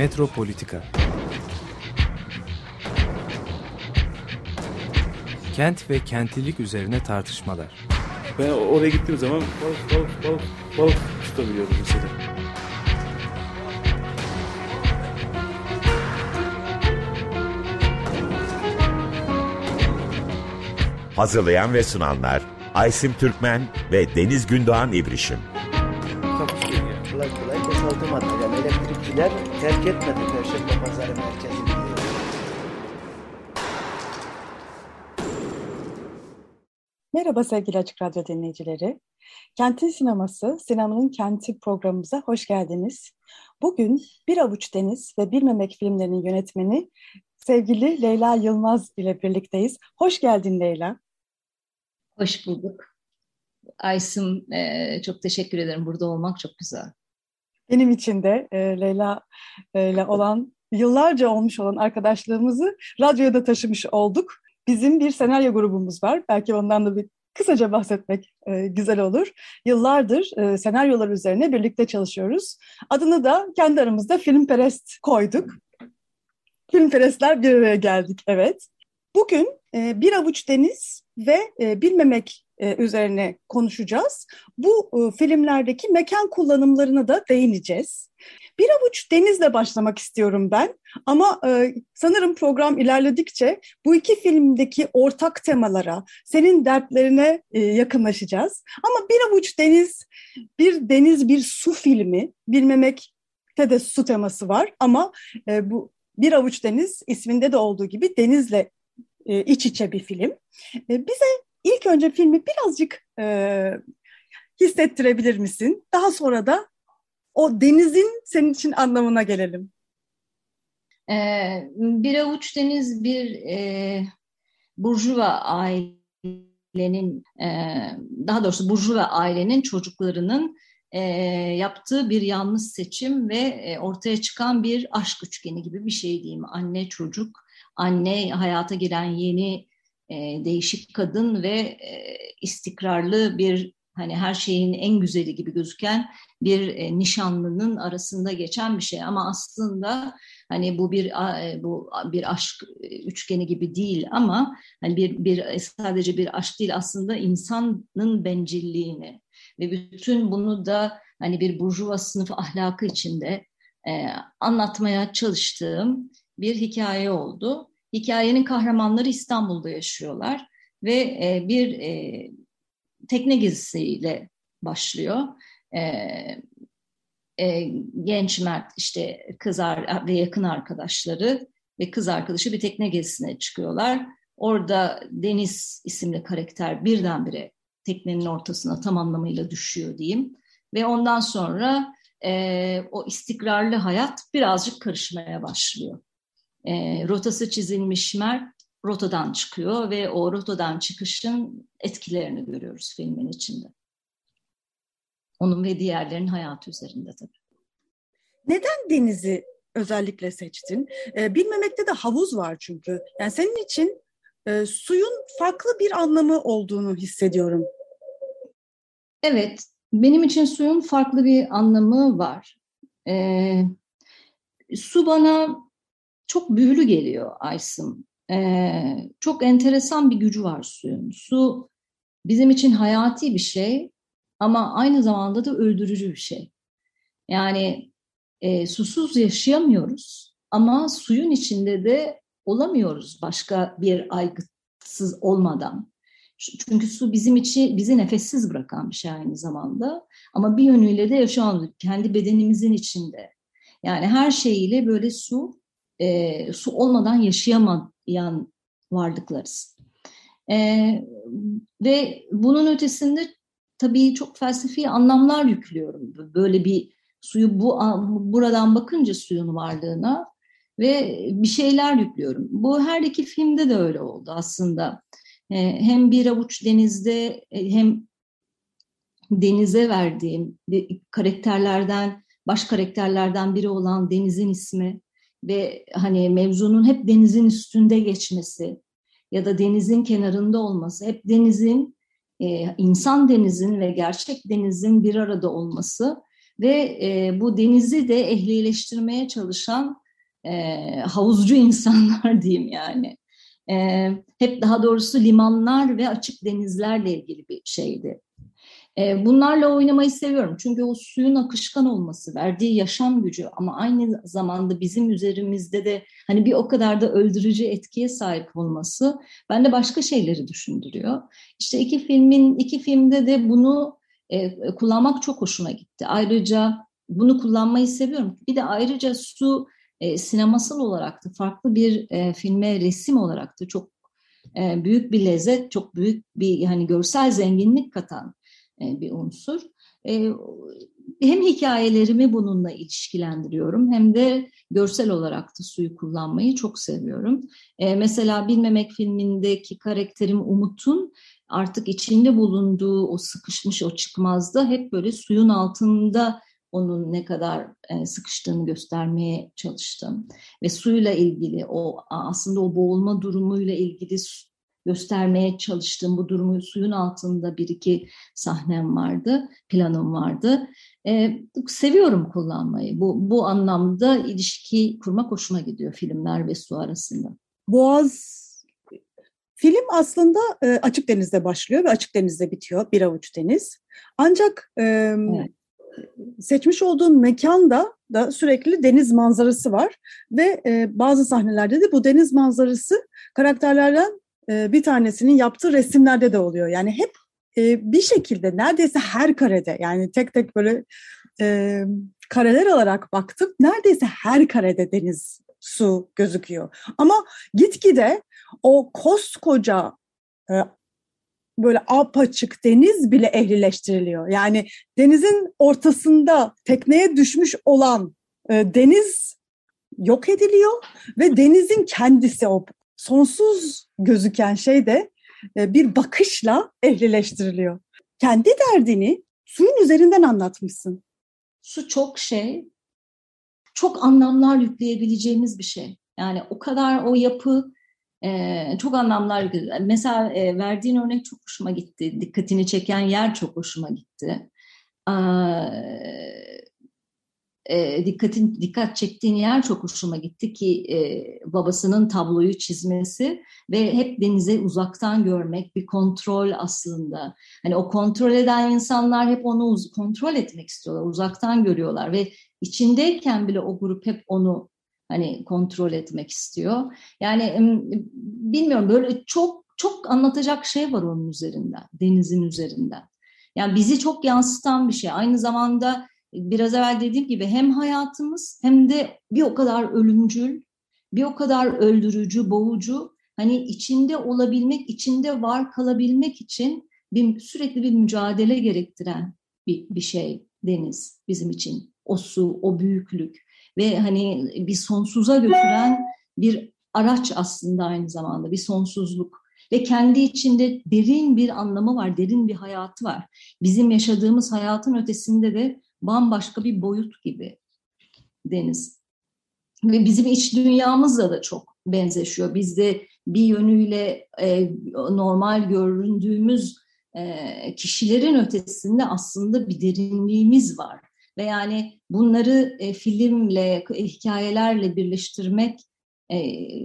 Metropolitika Kent ve kentlilik üzerine tartışmalar. Ben oraya gittiğim zaman balık balık balık balık tutabiliyordum mesela. Hazırlayan ve sunanlar Aysim Türkmen ve Deniz Gündoğan İbrişim. Terk etmedi Perşembe Pazarı merkezini. Merhaba sevgili Açık Radyo dinleyicileri. Kentin Sineması, Sinemanın Kenti programımıza hoş geldiniz. Bugün Bir Avuç Deniz ve Bir Memek filmlerinin yönetmeni sevgili Leyla Yılmaz ile birlikteyiz. Hoş geldin Leyla. Hoş bulduk. Aysim e, çok teşekkür ederim. Burada olmak çok güzel. Benim için de e, Leyla e, ile olan yıllarca olmuş olan arkadaşlığımızı radyoya da taşımış olduk. Bizim bir senaryo grubumuz var. Belki ondan da bir kısaca bahsetmek e, güzel olur. Yıllardır e, senaryolar üzerine birlikte çalışıyoruz. Adını da kendi aramızda Filmperest koyduk. Filmperestler bir araya geldik, evet. Bugün e, Bir Avuç Deniz ve e, Bir Memek e, üzerine konuşacağız. Bu e, filmlerdeki mekan kullanımlarına da değineceğiz. Bir avuç denizle başlamak istiyorum ben ama e, sanırım program ilerledikçe bu iki filmdeki ortak temalara, senin dertlerine e, yakınlaşacağız. Ama bir avuç deniz, bir deniz bir su filmi, bilmemekte de su teması var ama e, bu bir avuç deniz isminde de olduğu gibi denizle e, iç içe bir film. E, bize ilk önce filmi birazcık e, hissettirebilir misin? Daha sonra da o denizin senin için anlamına gelelim. Ee, bir avuç deniz bir e, burjuva ailenin e, daha doğrusu burjuva ailenin çocuklarının e, yaptığı bir yanlış seçim ve e, ortaya çıkan bir aşk üçgeni gibi bir şey diyeyim. Anne çocuk, anne hayata giren yeni e, değişik kadın ve e, istikrarlı bir hani her şeyin en güzeli gibi gözüken bir e, nişanlının arasında geçen bir şey ama aslında hani bu bir e, bu bir aşk üçgeni gibi değil ama hani bir bir sadece bir aşk değil aslında insanın bencilliğini ve bütün bunu da hani bir burjuva sınıf ahlakı içinde e, anlatmaya çalıştığım bir hikaye oldu. Hikayenin kahramanları İstanbul'da yaşıyorlar ve e, bir e, tekne gezisiyle başlıyor. E, e, genç Mert işte kız ve yakın arkadaşları ve kız arkadaşı bir tekne gezisine çıkıyorlar. Orada Deniz isimli karakter birdenbire teknenin ortasına tam anlamıyla düşüyor diyeyim. Ve ondan sonra e, o istikrarlı hayat birazcık karışmaya başlıyor. E, rotası çizilmiş Mert rotadan çıkıyor ve o rotadan çıkışın etkilerini görüyoruz filmin içinde. Onun ve diğerlerinin hayatı üzerinde tabii. Neden denizi özellikle seçtin? E, bilmemekte de havuz var çünkü. Yani senin için e, suyun farklı bir anlamı olduğunu hissediyorum. Evet, benim için suyun farklı bir anlamı var. E, su bana çok büyülü geliyor Aysım. Ee, çok enteresan bir gücü var suyun. Su bizim için hayati bir şey ama aynı zamanda da öldürücü bir şey. Yani e, susuz yaşayamıyoruz ama suyun içinde de olamıyoruz başka bir aygıtsız olmadan. Çünkü su bizim için bizi nefessiz bırakan bir şey aynı zamanda. Ama bir yönüyle de yaşamamız kendi bedenimizin içinde. Yani her şeyiyle böyle su e, su olmadan yaşayamayan varlıklarız. E, ve bunun ötesinde tabii çok felsefi anlamlar yüklüyorum. Böyle bir suyu bu buradan bakınca suyun varlığına ve bir şeyler yüklüyorum. Bu her iki filmde de öyle oldu aslında. E, hem bir avuç denizde e, hem denize verdiğim karakterlerden baş karakterlerden biri olan Deniz'in ismi ve hani mevzunun hep denizin üstünde geçmesi ya da denizin kenarında olması, hep denizin, e, insan denizin ve gerçek denizin bir arada olması ve e, bu denizi de ehlileştirmeye çalışan e, havuzcu insanlar diyeyim yani. Hep daha doğrusu limanlar ve açık denizlerle ilgili bir şeydi. E, bunlarla oynamayı seviyorum. Çünkü o suyun akışkan olması, verdiği yaşam gücü ama aynı zamanda bizim üzerimizde de hani bir o kadar da öldürücü etkiye sahip olması bende başka şeyleri düşündürüyor. İşte iki filmin iki filmde de bunu e, kullanmak çok hoşuma gitti. Ayrıca bunu kullanmayı seviyorum. Bir de ayrıca su e, sinemasal olarak da farklı bir e, filme resim olarak da çok e, büyük bir lezzet, çok büyük bir hani görsel zenginlik katan bir unsur. E, hem hikayelerimi bununla ilişkilendiriyorum hem de görsel olarak da suyu kullanmayı çok seviyorum. E, mesela Bilmemek filmindeki karakterim Umut'un artık içinde bulunduğu o sıkışmış o çıkmazda hep böyle suyun altında onun ne kadar sıkıştığını göstermeye çalıştım. Ve suyla ilgili o aslında o boğulma durumuyla ilgili göstermeye çalıştığım bu durumu suyun altında bir iki sahnem vardı, planım vardı. Ee, seviyorum kullanmayı. Bu, bu anlamda ilişki kurmak hoşuma gidiyor filmler ve su arasında. Boğaz Film aslında e, açık denizde başlıyor ve açık denizde bitiyor. Bir avuç deniz. Ancak e, evet. seçmiş olduğun mekanda da sürekli deniz manzarası var ve e, bazı sahnelerde de bu deniz manzarası karakterlerden e, bir tanesinin yaptığı resimlerde de oluyor. Yani hep e, bir şekilde neredeyse her karede yani tek tek böyle e, kareler alarak baktım. Neredeyse her karede deniz su gözüküyor. Ama gitgide o koskoca e, böyle apaçık deniz bile ehlileştiriliyor. Yani denizin ortasında tekneye düşmüş olan deniz yok ediliyor ve denizin kendisi o sonsuz gözüken şey de e, bir bakışla ehlileştiriliyor. Kendi derdini suyun üzerinden anlatmışsın. Su çok şey, çok anlamlar yükleyebileceğimiz bir şey. Yani o kadar o yapı e, çok anlamlar. Mesela e, verdiğin örnek çok hoşuma gitti. Dikkatini çeken yer çok hoşuma gitti. E, dikkatin dikkat çektiğin yer çok hoşuma gitti ki e, babasının tabloyu çizmesi ve hep denize uzaktan görmek bir kontrol aslında. Hani o kontrol eden insanlar hep onu kontrol etmek istiyorlar, uzaktan görüyorlar ve içindeyken bile o grup hep onu hani kontrol etmek istiyor. Yani bilmiyorum böyle çok çok anlatacak şey var onun üzerinden, denizin üzerinden. Yani bizi çok yansıtan bir şey. Aynı zamanda biraz evvel dediğim gibi hem hayatımız hem de bir o kadar ölümcül, bir o kadar öldürücü, boğucu. Hani içinde olabilmek, içinde var kalabilmek için bir, sürekli bir mücadele gerektiren bir, bir şey deniz bizim için. O su, o büyüklük ve hani bir sonsuza götüren bir araç aslında aynı zamanda bir sonsuzluk ve kendi içinde derin bir anlamı var, derin bir hayatı var. Bizim yaşadığımız hayatın ötesinde de bambaşka bir boyut gibi deniz. Ve bizim iç dünyamızla da çok benzeşiyor. Bizde bir yönüyle e, normal göründüğümüz e, kişilerin ötesinde aslında bir derinliğimiz var. Ve yani bunları e, filmle, e, hikayelerle birleştirmek e,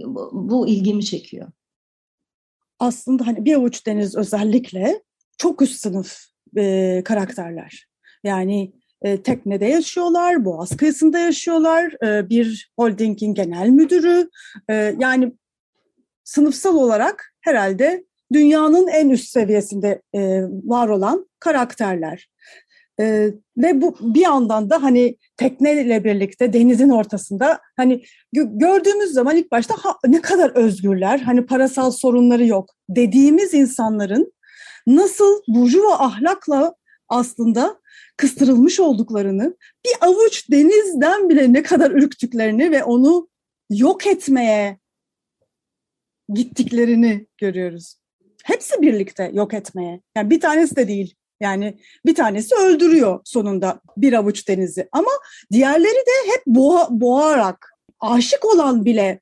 bu, bu ilgimi çekiyor. Aslında hani bir avuç deniz özellikle çok üst sınıf e, karakterler. Yani e, teknede yaşıyorlar, Boğaz kıyısında yaşıyorlar, e, bir holdingin genel müdürü. E, yani sınıfsal olarak herhalde dünyanın en üst seviyesinde e, var olan karakterler. E, ve bu bir yandan da hani tekneyle birlikte denizin ortasında hani gördüğümüz zaman ilk başta ha, ne kadar özgürler, hani parasal sorunları yok dediğimiz insanların nasıl burjuva ahlakla aslında kıstırılmış olduklarını, bir avuç denizden bile ne kadar ürktüklerini ve onu yok etmeye gittiklerini görüyoruz. Hepsi birlikte yok etmeye. Yani bir tanesi de değil. Yani bir tanesi öldürüyor sonunda bir avuç denizi. Ama diğerleri de hep boğa, boğarak, aşık olan bile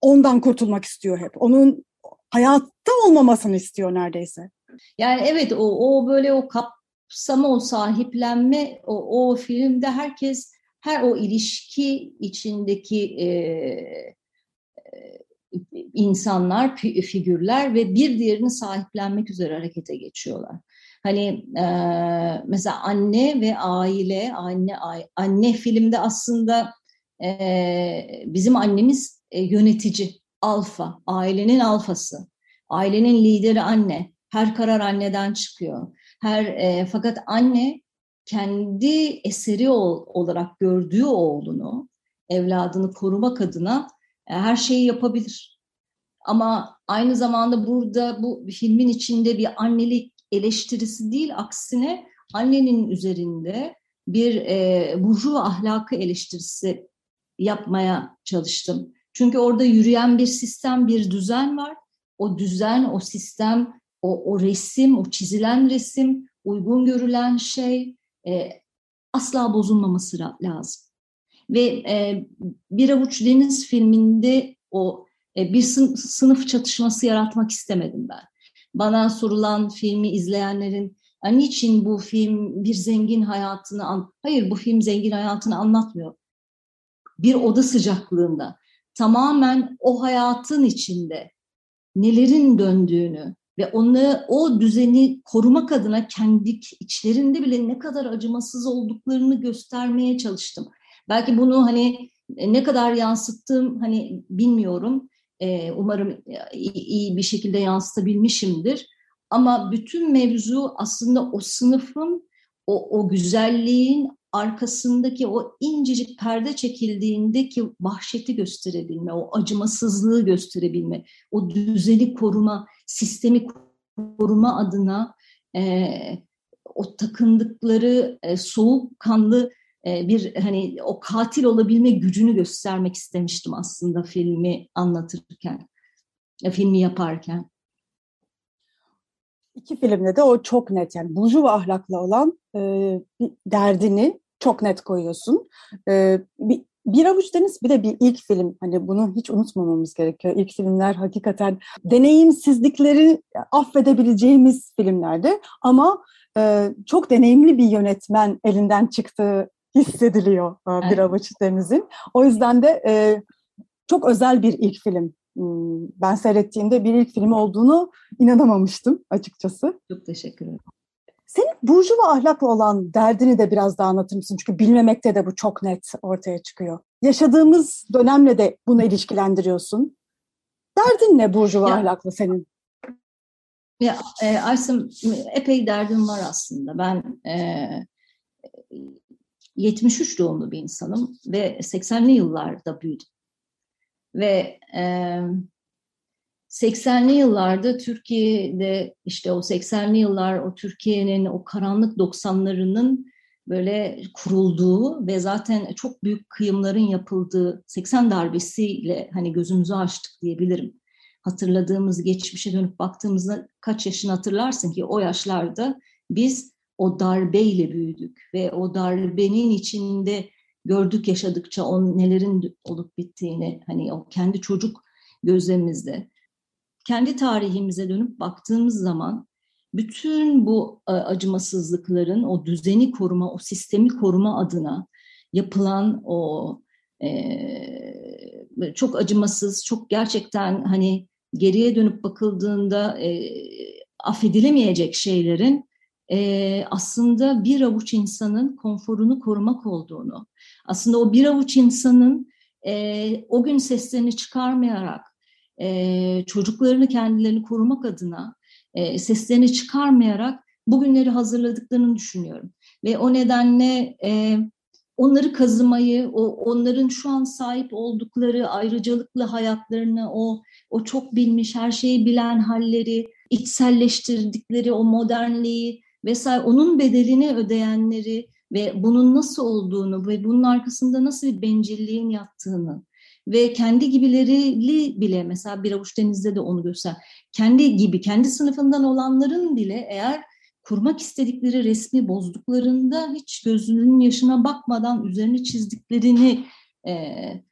ondan kurtulmak istiyor hep. Onun hayatta olmamasını istiyor neredeyse. Yani evet o, o böyle o kap o sahiplenme, o, o filmde herkes, her o ilişki içindeki e, e, insanlar, figürler ve bir diğerini sahiplenmek üzere harekete geçiyorlar. Hani e, mesela anne ve aile, anne anne filmde aslında e, bizim annemiz e, yönetici, alfa, ailenin alfası, ailenin lideri anne. Her karar anneden çıkıyor. Her e, fakat anne kendi eseri ol, olarak gördüğü oğlunu, evladını korumak adına e, her şeyi yapabilir. Ama aynı zamanda burada bu filmin içinde bir annelik eleştirisi değil, aksine annenin üzerinde bir e, burjuva ahlakı eleştirisi yapmaya çalıştım. Çünkü orada yürüyen bir sistem, bir düzen var. O düzen, o sistem, o, o resim, o çizilen resim, uygun görülen şey e, asla bozulmaması lazım. Ve e, Bir Avuç Deniz filminde o e, bir sınıf çatışması yaratmak istemedim ben. Bana sorulan filmi izleyenlerin niçin bu film bir zengin hayatını an hayır bu film zengin hayatını anlatmıyor. Bir oda sıcaklığında tamamen o hayatın içinde nelerin döndüğünü ve onu o düzeni korumak adına kendi içlerinde bile ne kadar acımasız olduklarını göstermeye çalıştım. Belki bunu hani ne kadar yansıttım hani bilmiyorum. Umarım iyi bir şekilde yansıtabilmişimdir. Ama bütün mevzu aslında o sınıfın, o, o güzelliğin arkasındaki o incecik perde çekildiğindeki vahşeti gösterebilme, o acımasızlığı gösterebilme, o düzeni koruma, sistemi koruma adına e, o takındıkları e, soğukkanlı e, bir hani o katil olabilme gücünü göstermek istemiştim aslında filmi anlatırken, e, filmi yaparken. İki filmde de o çok net yani burjuva ahlaklı olan e, derdini çok net koyuyorsun. E, bir, bir avuç deniz bir de bir ilk film hani bunu hiç unutmamamız gerekiyor. İlk filmler hakikaten deneyimsizlikleri affedebileceğimiz filmlerdi ama e, çok deneyimli bir yönetmen elinden çıktığı hissediliyor e, bir avuç denizin. O yüzden de e, çok özel bir ilk film. Hmm, ben seyrettiğimde bir ilk film olduğunu inanamamıştım açıkçası. Çok teşekkür ederim. Senin burjuva ahlakla olan derdini de biraz daha anlatır mısın? Çünkü bilmemekte de bu çok net ortaya çıkıyor. Yaşadığımız dönemle de bunu ilişkilendiriyorsun. Derdin ne burjuva ya, ahlakla senin? Ya e, Aysım epey derdim var aslında. Ben e, 73 doğumlu bir insanım ve 80'li yıllarda büyüdüm. Ve e, 80'li yıllarda Türkiye'de işte o 80'li yıllar o Türkiye'nin o karanlık 90'larının böyle kurulduğu ve zaten çok büyük kıyımların yapıldığı 80 darbesiyle hani gözümüzü açtık diyebilirim. Hatırladığımız geçmişe dönüp baktığımızda kaç yaşını hatırlarsın ki o yaşlarda biz o darbeyle büyüdük ve o darbenin içinde gördük yaşadıkça on nelerin olup bittiğini hani o kendi çocuk gözlemimizde kendi tarihimize dönüp baktığımız zaman bütün bu e, acımasızlıkların o düzeni koruma, o sistemi koruma adına yapılan o e, çok acımasız, çok gerçekten hani geriye dönüp bakıldığında e, affedilemeyecek şeylerin e, aslında bir avuç insanın konforunu korumak olduğunu, aslında o bir avuç insanın e, o gün seslerini çıkarmayarak e, çocuklarını kendilerini korumak adına e, seslerini çıkarmayarak bugünleri hazırladıklarını düşünüyorum. Ve o nedenle e, onları kazımayı, o onların şu an sahip oldukları ayrıcalıklı hayatlarını, o o çok bilmiş, her şeyi bilen halleri, içselleştirdikleri o modernliği vesaire onun bedelini ödeyenleri ve bunun nasıl olduğunu ve bunun arkasında nasıl bir bencilliğin yattığını ve kendi gibileri bile mesela bir avuç denizde de onu göster. Kendi gibi, kendi sınıfından olanların bile eğer kurmak istedikleri resmi bozduklarında hiç gözünün yaşına bakmadan üzerine çizdiklerini e, e,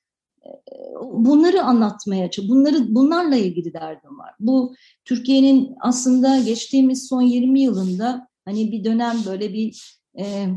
bunları anlatmaya bunları bunlarla ilgili derdim var. Bu Türkiye'nin aslında geçtiğimiz son 20 yılında hani bir dönem böyle bir e,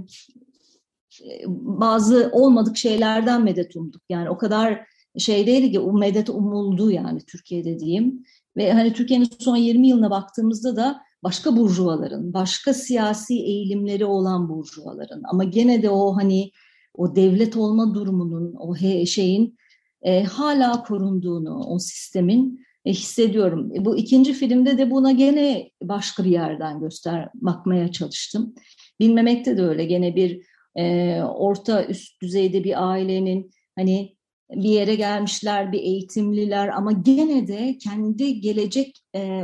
bazı olmadık şeylerden medet umduk. Yani o kadar şey değildi ki o medet umuldu yani Türkiye'de diyeyim. Ve hani Türkiye'nin son 20 yılına baktığımızda da başka burjuvaların, başka siyasi eğilimleri olan burjuvaların ama gene de o hani o devlet olma durumunun, o şeyin e, hala korunduğunu, o sistemin e, hissediyorum. E, bu ikinci filmde de buna gene başka bir yerden göster bakmaya çalıştım. Bilmemekte de öyle. Gene bir e, orta üst düzeyde bir ailenin hani bir yere gelmişler, bir eğitimliler ama gene de kendi gelecek, e,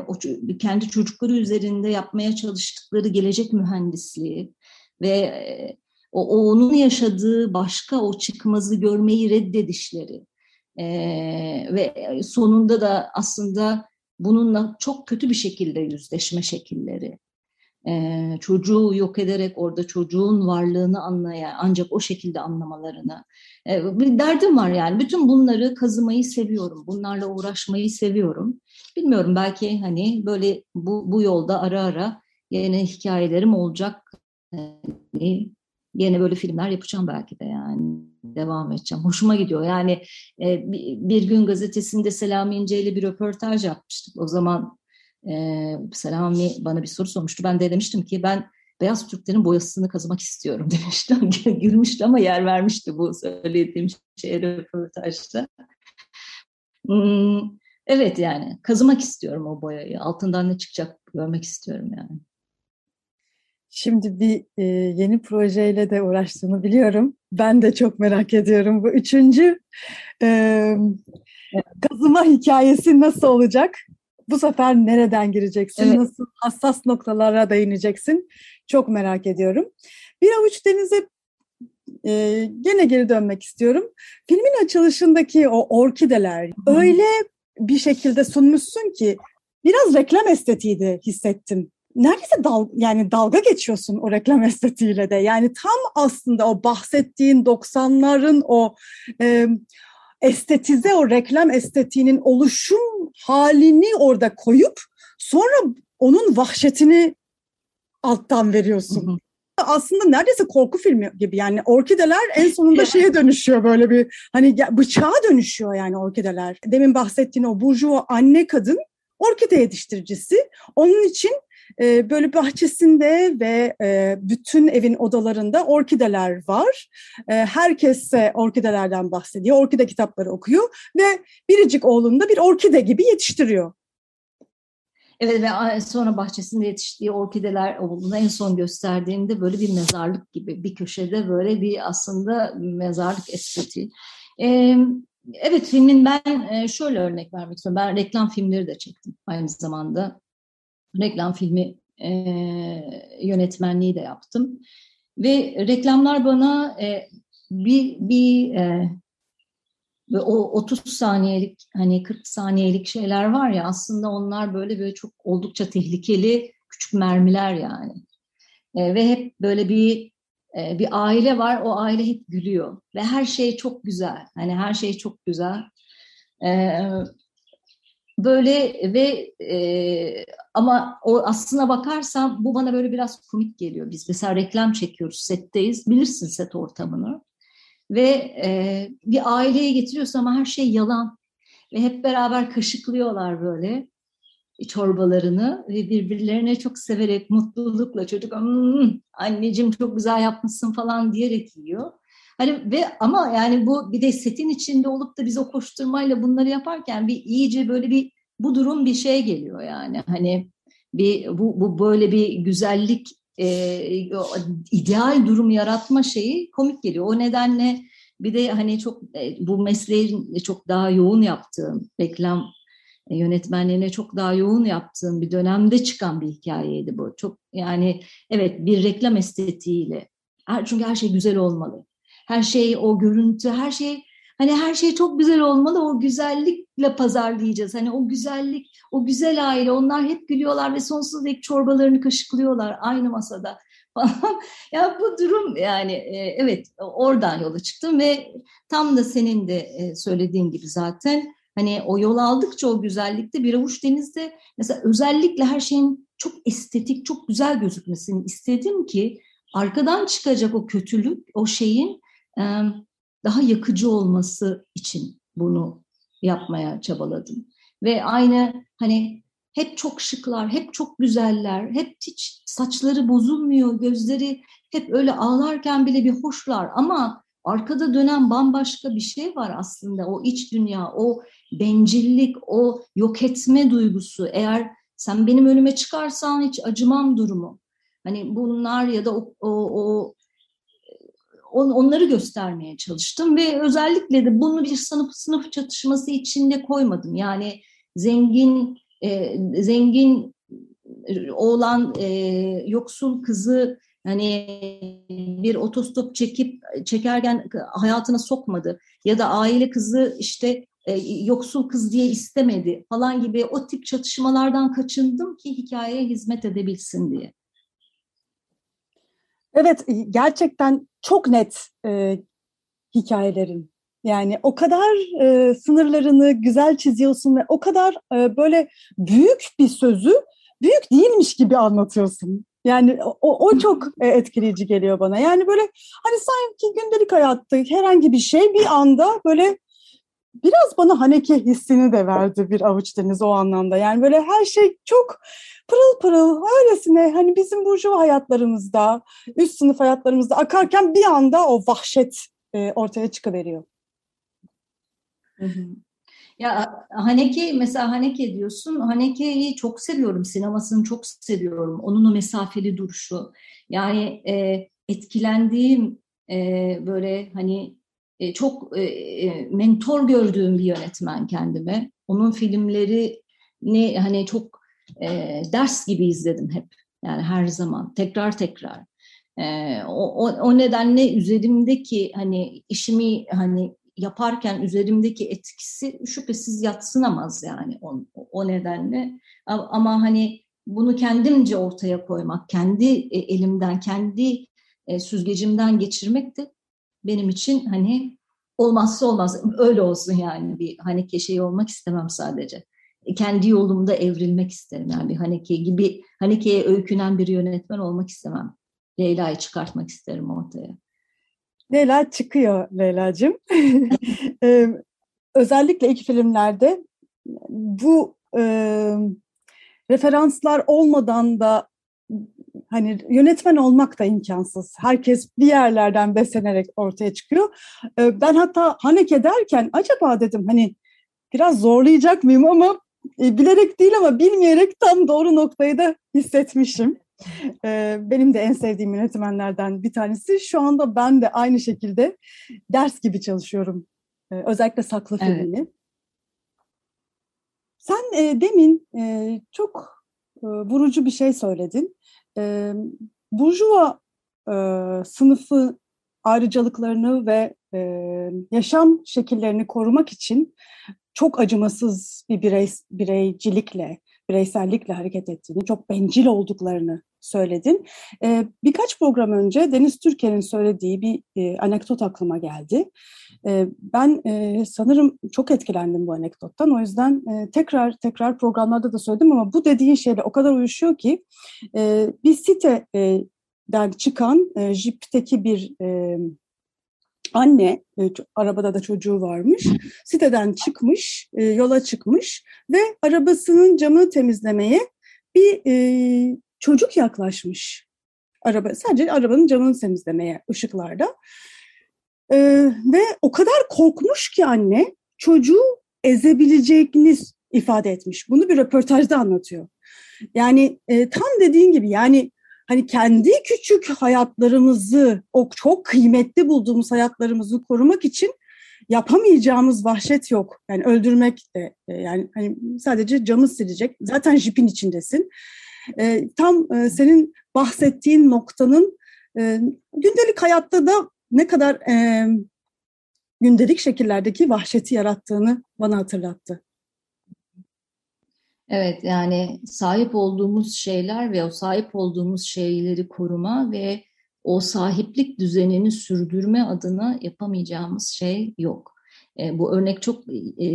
kendi çocukları üzerinde yapmaya çalıştıkları gelecek mühendisliği ve e, o, onun yaşadığı başka o çıkmazı görmeyi reddedişleri e, ve sonunda da aslında bununla çok kötü bir şekilde yüzleşme şekilleri. Çocuğu yok ederek orada çocuğun varlığını anlaya ancak o şekilde anlamalarını bir derdim var yani bütün bunları kazımayı seviyorum bunlarla uğraşmayı seviyorum bilmiyorum belki hani böyle bu, bu yolda ara ara yine hikayelerim olacak yani, yine böyle filmler yapacağım belki de yani devam edeceğim. Hoşuma gidiyor. Yani bir, gün gazetesinde Selami İnce ile bir röportaj yapmıştık. O zaman e, Selami bana bir soru sormuştu. Ben de demiştim ki ben beyaz Türklerin boyasını kazımak istiyorum demiştim. Gülmüştü ama yer vermişti bu söylediğim şeye röportajda. Hmm, evet yani kazımak istiyorum o boyayı. Altından ne çıkacak görmek istiyorum yani. Şimdi bir e, yeni projeyle de uğraştığını biliyorum. Ben de çok merak ediyorum. Bu üçüncü e, kazıma hikayesi nasıl olacak? Bu sefer nereden gireceksin? Evet. Nasıl hassas noktalara değineceksin? Çok merak ediyorum. Bir avuç denize e, gene geri dönmek istiyorum. Filmin açılışındaki o orkideler hmm. öyle bir şekilde sunmuşsun ki biraz reklam estetiği de hissettim neredeyse dal, yani dalga geçiyorsun o reklam estetiğiyle de. Yani tam aslında o bahsettiğin 90'ların o e, estetize o reklam estetiğinin oluşum halini orada koyup sonra onun vahşetini alttan veriyorsun. Hı hı. Aslında neredeyse korku filmi gibi yani orkideler en sonunda şeye dönüşüyor böyle bir hani bıçağa dönüşüyor yani orkideler. Demin bahsettiğin o burjuva anne kadın orkide yetiştiricisi. Onun için e, böyle bahçesinde ve e, bütün evin odalarında orkideler var. E, herkes orkidelerden bahsediyor, orkide kitapları okuyor ve biricik oğlunu da bir orkide gibi yetiştiriyor. Evet ve sonra bahçesinde yetiştiği orkideler oğluna en son gösterdiğinde böyle bir mezarlık gibi bir köşede böyle bir aslında mezarlık estetiği. Ee, evet filmin ben şöyle örnek vermek istiyorum. Ben reklam filmleri de çektim aynı zamanda reklam filmi e, yönetmenliği de yaptım. Ve reklamlar bana e, bir, bir e, o 30 saniyelik hani 40 saniyelik şeyler var ya aslında onlar böyle böyle çok oldukça tehlikeli küçük mermiler yani. E, ve hep böyle bir e, bir aile var o aile hep gülüyor ve her şey çok güzel. Hani her şey çok güzel. E, böyle ve e, ama o aslına bakarsam bu bana böyle biraz komik geliyor. Biz mesela reklam çekiyoruz, setteyiz. Bilirsin set ortamını. Ve e, bir aileye getiriyorsun ama her şey yalan. Ve hep beraber kaşıklıyorlar böyle çorbalarını ve birbirlerine çok severek, mutlulukla çocuk mmm, anneciğim çok güzel yapmışsın falan diyerek yiyor. Hani ve ama yani bu bir de setin içinde olup da biz o koşturmayla bunları yaparken bir iyice böyle bir bu durum bir şey geliyor yani hani bir bu, bu böyle bir güzellik e, ideal durum yaratma şeyi komik geliyor. O nedenle bir de hani çok e, bu mesleğin çok daha yoğun yaptığım reklam yönetmenliğine çok daha yoğun yaptığım bir dönemde çıkan bir hikayeydi bu. Çok yani evet bir reklam estetiğiyle. Çünkü her şey güzel olmalı. Her şey o görüntü, her şey Hani her şey çok güzel olmalı. O güzellikle pazarlayacağız. Hani o güzellik, o güzel aile onlar hep gülüyorlar ve sonsuz dek çorbalarını kaşıklıyorlar aynı masada falan. ya bu durum yani e, evet oradan yola çıktım ve tam da senin de e, söylediğin gibi zaten hani o yol aldıkça o güzellikte bir avuç denizde mesela özellikle her şeyin çok estetik, çok güzel gözükmesini istedim ki arkadan çıkacak o kötülük, o şeyin daha yakıcı olması için bunu yapmaya çabaladım. Ve aynı hani hep çok şıklar, hep çok güzeller, hep hiç saçları bozulmuyor, gözleri hep öyle ağlarken bile bir hoşlar ama arkada dönen bambaşka bir şey var aslında. O iç dünya, o bencillik, o yok etme duygusu. Eğer sen benim önüme çıkarsan hiç acımam durumu. Hani bunlar ya da o, o, o onları göstermeye çalıştım ve özellikle de bunu bir sınıf sınıf çatışması içinde koymadım. Yani zengin e, zengin oğlan e, yoksul kızı hani bir otostop çekip çekerken hayatına sokmadı ya da aile kızı işte e, yoksul kız diye istemedi falan gibi o tip çatışmalardan kaçındım ki hikayeye hizmet edebilsin diye. Evet, gerçekten çok net e, hikayelerin. Yani o kadar e, sınırlarını güzel çiziyorsun ve o kadar e, böyle büyük bir sözü büyük değilmiş gibi anlatıyorsun. Yani o, o çok e, etkileyici geliyor bana. Yani böyle hani sanki gündelik hayatta herhangi bir şey bir anda böyle biraz bana Haneke hissini de verdi bir avuç deniz o anlamda. Yani böyle her şey çok pırıl pırıl öylesine hani bizim burjuva hayatlarımızda, üst sınıf hayatlarımızda akarken bir anda o vahşet e, ortaya çıkıveriyor. Ya Haneke mesela Haneke diyorsun. Haneke'yi çok seviyorum. Sinemasını çok seviyorum. Onun o mesafeli duruşu. Yani e, etkilendiğim e, böyle hani e, çok e, e, mentor gördüğüm bir yönetmen kendime. Onun filmleri ne hani çok ders gibi izledim hep. Yani her zaman tekrar tekrar. E, o, o, nedenle üzerimdeki hani işimi hani yaparken üzerimdeki etkisi şüphesiz yatsınamaz yani o, o nedenle. Ama hani bunu kendimce ortaya koymak, kendi elimden, kendi süzgecimden geçirmek de benim için hani olmazsa olmaz. Öyle olsun yani bir Haneke şey olmak istemem sadece. E, kendi yolumda evrilmek isterim. Yani bir Haneke gibi, Haneke'ye öykünen bir yönetmen olmak istemem. Leyla'yı çıkartmak isterim ortaya. Leyla çıkıyor Leyla'cığım. ee, özellikle iki filmlerde bu e, referanslar olmadan da hani yönetmen olmak da imkansız. Herkes bir yerlerden beslenerek ortaya çıkıyor. Ee, ben hatta Haneke derken acaba dedim hani biraz zorlayacak mıyım ama e, bilerek değil ama bilmeyerek tam doğru noktayı da hissetmişim. Ee, benim de en sevdiğim yönetmenlerden bir tanesi. Şu anda ben de aynı şekilde ders gibi çalışıyorum. Ee, özellikle saklı evet. filmini. Sen e, demin e, çok vurucu bir şey söyledin. E, Burjuva e, sınıfı ayrıcalıklarını ve e, yaşam şekillerini korumak için çok acımasız bir birey, bireycilikle, bireysellikle hareket ettiğini, çok bencil olduklarını söyledin. E, birkaç program önce Deniz Türker'in söylediği bir e, anekdot aklıma geldi. E, ben e, sanırım çok etkilendim bu anekdottan. O yüzden e, tekrar tekrar programlarda da söyledim ama bu dediğin şeyle o kadar uyuşuyor ki e, bir siteden çıkan e, JIP'teki bir e, anne, e, arabada da çocuğu varmış, siteden çıkmış, e, yola çıkmış ve arabasının camını temizlemeye bir e, çocuk yaklaşmış. Araba, sadece arabanın camını temizlemeye ışıklarda. Ve o kadar korkmuş ki anne çocuğu ezebileceğini ifade etmiş. Bunu bir röportajda anlatıyor. Yani e, tam dediğin gibi yani hani kendi küçük hayatlarımızı, o çok kıymetli bulduğumuz hayatlarımızı korumak için yapamayacağımız vahşet yok. Yani öldürmek de e, yani hani sadece camı silecek. Zaten jipin içindesin. E, tam e, senin bahsettiğin noktanın e, gündelik hayatta da ne kadar e, gündelik şekillerdeki vahşeti yarattığını bana hatırlattı. Evet yani sahip olduğumuz şeyler ve o sahip olduğumuz şeyleri koruma ve o sahiplik düzenini sürdürme adına yapamayacağımız şey yok. E, bu örnek çok e,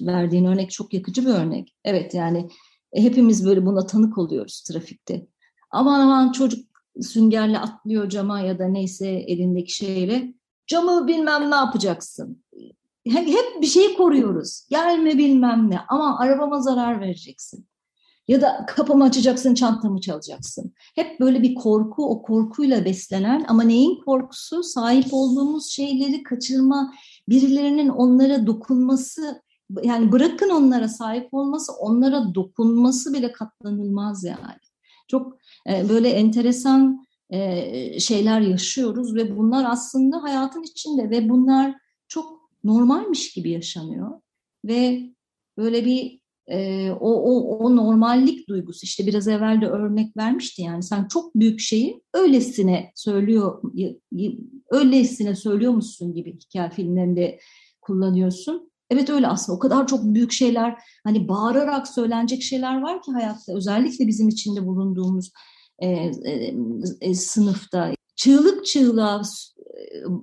verdiğin örnek çok yakıcı bir örnek. Evet yani hepimiz böyle buna tanık oluyoruz trafikte. Aman aman çocuk süngerle atlıyor cama ya da neyse elindeki şeyle. Camı bilmem ne yapacaksın. Hep bir şeyi koruyoruz. Gelme bilmem ne ama arabama zarar vereceksin. Ya da kapımı açacaksın, çantamı çalacaksın. Hep böyle bir korku, o korkuyla beslenen ama neyin korkusu? Sahip olduğumuz şeyleri kaçırma, birilerinin onlara dokunması, yani bırakın onlara sahip olması, onlara dokunması bile katlanılmaz yani. Çok e, böyle enteresan e, şeyler yaşıyoruz ve bunlar aslında hayatın içinde ve bunlar çok normalmiş gibi yaşanıyor ve böyle bir e, o, o, o normallik duygusu işte biraz evvel de örnek vermişti yani sen çok büyük şeyi öylesine söylüyor öylesine söylüyormuşsun gibi hikaye filmlerinde kullanıyorsun. Evet öyle aslında o kadar çok büyük şeyler hani bağırarak söylenecek şeyler var ki hayatta özellikle bizim içinde bulunduğumuz e, e, e, sınıfta çığlık çığlığa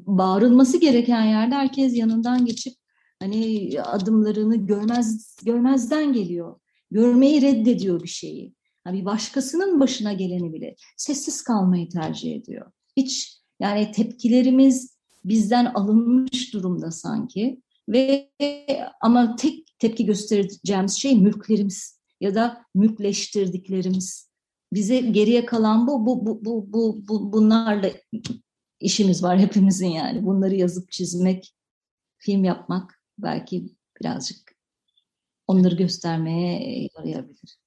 bağırılması gereken yerde herkes yanından geçip hani adımlarını görmez görmezden geliyor. Görmeyi reddediyor bir şeyi. Yani bir başkasının başına geleni bile sessiz kalmayı tercih ediyor. Hiç yani tepkilerimiz bizden alınmış durumda sanki ve ama tek tepki göstereceğimiz şey mülklerimiz ya da mülkleştirdiklerimiz. Bize geriye kalan bu bu bu bu, bu, bu bunlarla işimiz var hepimizin yani. Bunları yazıp çizmek, film yapmak belki birazcık onları göstermeye yarayabilir.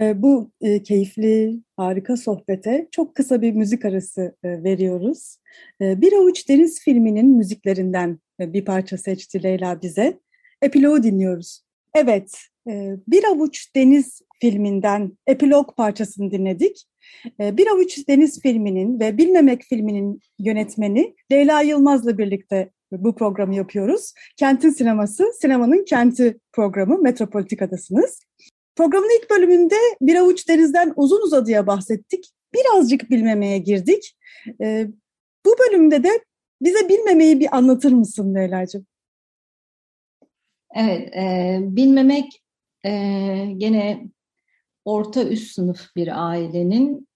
E, bu e, keyifli, harika sohbete çok kısa bir müzik arası e, veriyoruz. E, bir Avuç Deniz filminin müziklerinden e, bir parça seçti Leyla bize. Epilogu dinliyoruz. Evet, Bir Avuç Deniz filminden epilog parçasını dinledik. E, bir Avuç Deniz filminin ve Bilmemek filminin yönetmeni Leyla Yılmaz'la birlikte bu programı yapıyoruz. Kentin Sineması, Sinemanın Kenti programı Metropolitika'dasınız. Programın ilk bölümünde bir avuç denizden uzun uzadıya bahsettik. Birazcık bilmemeye girdik. Ee, bu bölümde de bize bilmemeyi bir anlatır mısın Leyla'cığım? Evet, e, bilmemek e, gene orta üst sınıf bir ailenin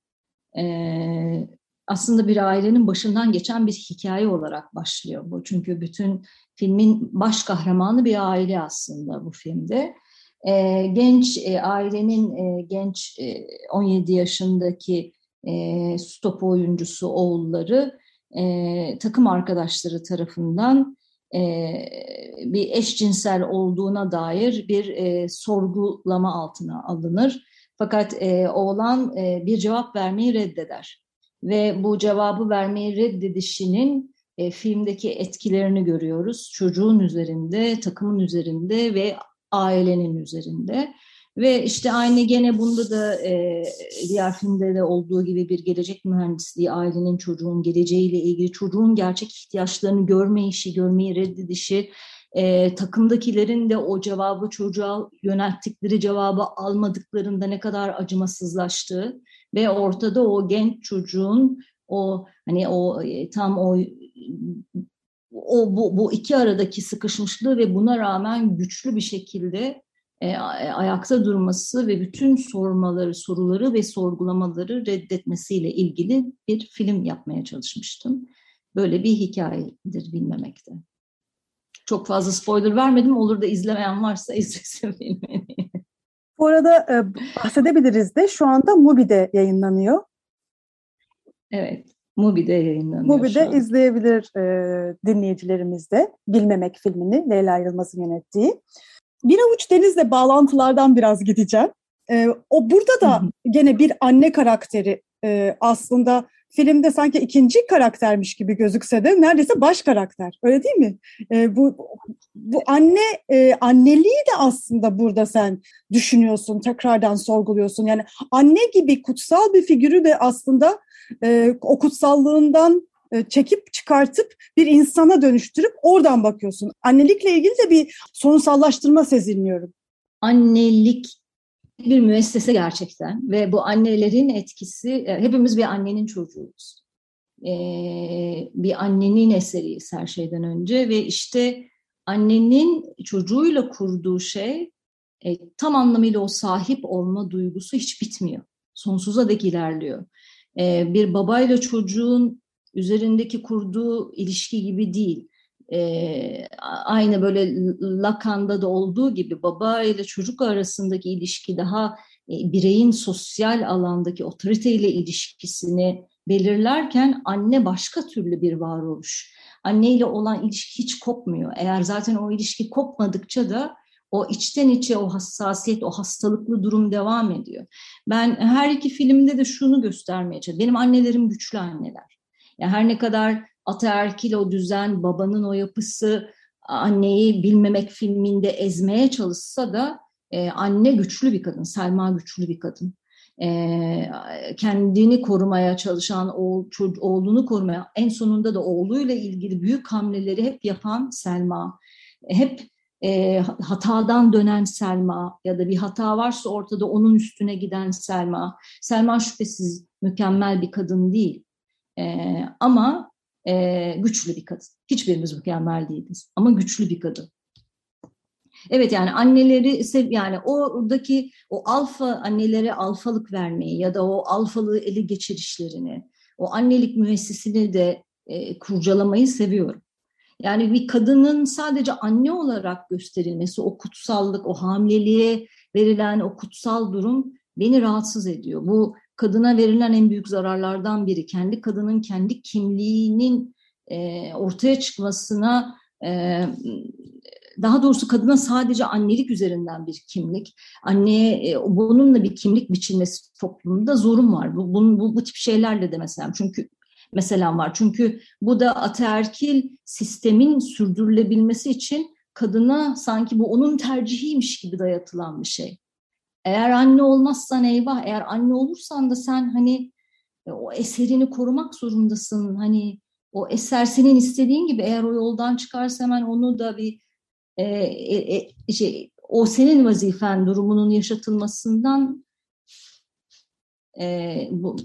e, aslında bir ailenin başından geçen bir hikaye olarak başlıyor bu. Çünkü bütün filmin baş kahramanı bir aile aslında bu filmde. E, genç e, ailenin e, genç e, 17 yaşındaki e, stop oyuncusu oğulları e, takım arkadaşları tarafından e, bir eşcinsel olduğuna dair bir e, sorgulama altına alınır. Fakat e, oğlan e, bir cevap vermeyi reddeder ve bu cevabı vermeyi reddedişinin e, filmdeki etkilerini görüyoruz. Çocuğun üzerinde, takımın üzerinde ve ailenin üzerinde. Ve işte aynı gene bunda da e, diğer filmde de olduğu gibi bir gelecek mühendisliği, ailenin çocuğun geleceğiyle ilgili çocuğun gerçek ihtiyaçlarını görme işi, görmeyi reddedişi, e, takımdakilerin de o cevabı çocuğa yönelttikleri cevabı almadıklarında ne kadar acımasızlaştığı ve ortada o genç çocuğun o hani o e, tam o o bu, bu iki aradaki sıkışmışlığı ve buna rağmen güçlü bir şekilde e, ayakta durması ve bütün sormaları, soruları ve sorgulamaları reddetmesiyle ilgili bir film yapmaya çalışmıştım. Böyle bir hikayedir bilmemekte. Çok fazla spoiler vermedim. Olur da izlemeyen varsa izlesin filmi. Bu arada e, bahsedebiliriz de şu anda Mubi'de yayınlanıyor. Evet, Mubi'de yayınlanıyor Mubi'de izleyebilir e, dinleyicilerimiz de Bilmemek filmini Leyla Yılmaz'ın yönettiği. Bir avuç denizle bağlantılardan biraz gideceğim. E, o burada da gene bir anne karakteri e, aslında filmde sanki ikinci karaktermiş gibi gözükse de neredeyse baş karakter. Öyle değil mi? E, bu bu anne e, anneliği de aslında burada sen düşünüyorsun, tekrardan sorguluyorsun. Yani anne gibi kutsal bir figürü de aslında e, o kutsallığından e, çekip çıkartıp bir insana dönüştürüp oradan bakıyorsun. Annelikle ilgili de bir sorunsallaştırma seziniyorum. Annelik bir müessese gerçekten ve bu annelerin etkisi, e, hepimiz bir annenin çocuğuyuz. e, bir annenin eseriyiz her şeyden önce ve işte annenin çocuğuyla kurduğu şey e, tam anlamıyla o sahip olma duygusu hiç bitmiyor. Sonsuza dek ilerliyor. E, bir babayla çocuğun üzerindeki kurduğu ilişki gibi değil. E, aynı böyle Lacan'da da olduğu gibi baba ile çocuk arasındaki ilişki daha e, bireyin sosyal alandaki otoriteyle ilişkisini belirlerken anne başka türlü bir varoluş. Anne ile olan ilişki hiç kopmuyor. Eğer zaten o ilişki kopmadıkça da o içten içe o hassasiyet, o hastalıklı durum devam ediyor. Ben her iki filmde de şunu göstermeye çalışıyorum. Benim annelerim güçlü anneler. Yani her ne kadar ataerkil o düzen, babanın o yapısı anneyi bilmemek filminde ezmeye çalışsa da e, anne güçlü bir kadın, Selma güçlü bir kadın. E, kendini korumaya çalışan, oğul, çocuk, oğlunu korumaya, en sonunda da oğluyla ilgili büyük hamleleri hep yapan Selma. Hep e, hatadan dönen Selma ya da bir hata varsa ortada onun üstüne giden Selma. Selma şüphesiz mükemmel bir kadın değil. E, ama e, güçlü bir kadın. Hiçbirimiz mükemmel değiliz ama güçlü bir kadın. Evet yani anneleri yani oradaki o alfa annelere alfalık vermeyi ya da o alfalığı eli geçirişlerini, o annelik müessesini de e, kurcalamayı seviyorum. Yani bir kadının sadece anne olarak gösterilmesi, o kutsallık, o hamileliğe verilen o kutsal durum beni rahatsız ediyor. Bu kadına verilen en büyük zararlardan biri. Kendi kadının kendi kimliğinin e, ortaya çıkmasına e, daha doğrusu kadına sadece annelik üzerinden bir kimlik, anneye e, bununla bir kimlik biçilmesi toplumunda zorun var. Bu, bu, bu, bu tip şeylerle de mesela çünkü mesela var. Çünkü bu da ataerkil sistemin sürdürülebilmesi için kadına sanki bu onun tercihiymiş gibi dayatılan bir şey. Eğer anne olmazsan eyvah, eğer anne olursan da sen hani e, o eserini korumak zorundasın. Hani o eser senin istediğin gibi eğer o yoldan çıkarsa hemen onu da bir e, e, e, şey, o senin vazifen durumunun yaşatılmasından e, bu,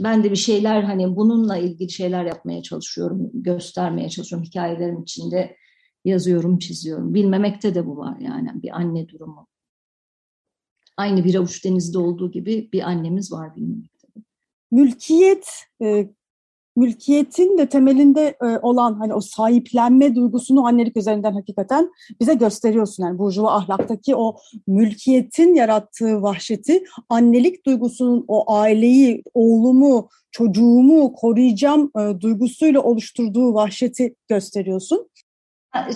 ben de bir şeyler hani bununla ilgili şeyler yapmaya çalışıyorum, göstermeye çalışıyorum. Hikayelerin içinde yazıyorum, çiziyorum. Bilmemekte de bu var yani bir anne durumu. Aynı bir avuç denizde olduğu gibi bir annemiz var de. Mülkiyet e, mülkiyetin de temelinde e, olan hani o sahiplenme duygusunu annelik üzerinden hakikaten bize gösteriyorsun. Yani burjuva ahlaktaki o mülkiyetin yarattığı vahşeti, annelik duygusunun o aileyi, oğlumu, çocuğumu koruyacağım e, duygusuyla oluşturduğu vahşeti gösteriyorsun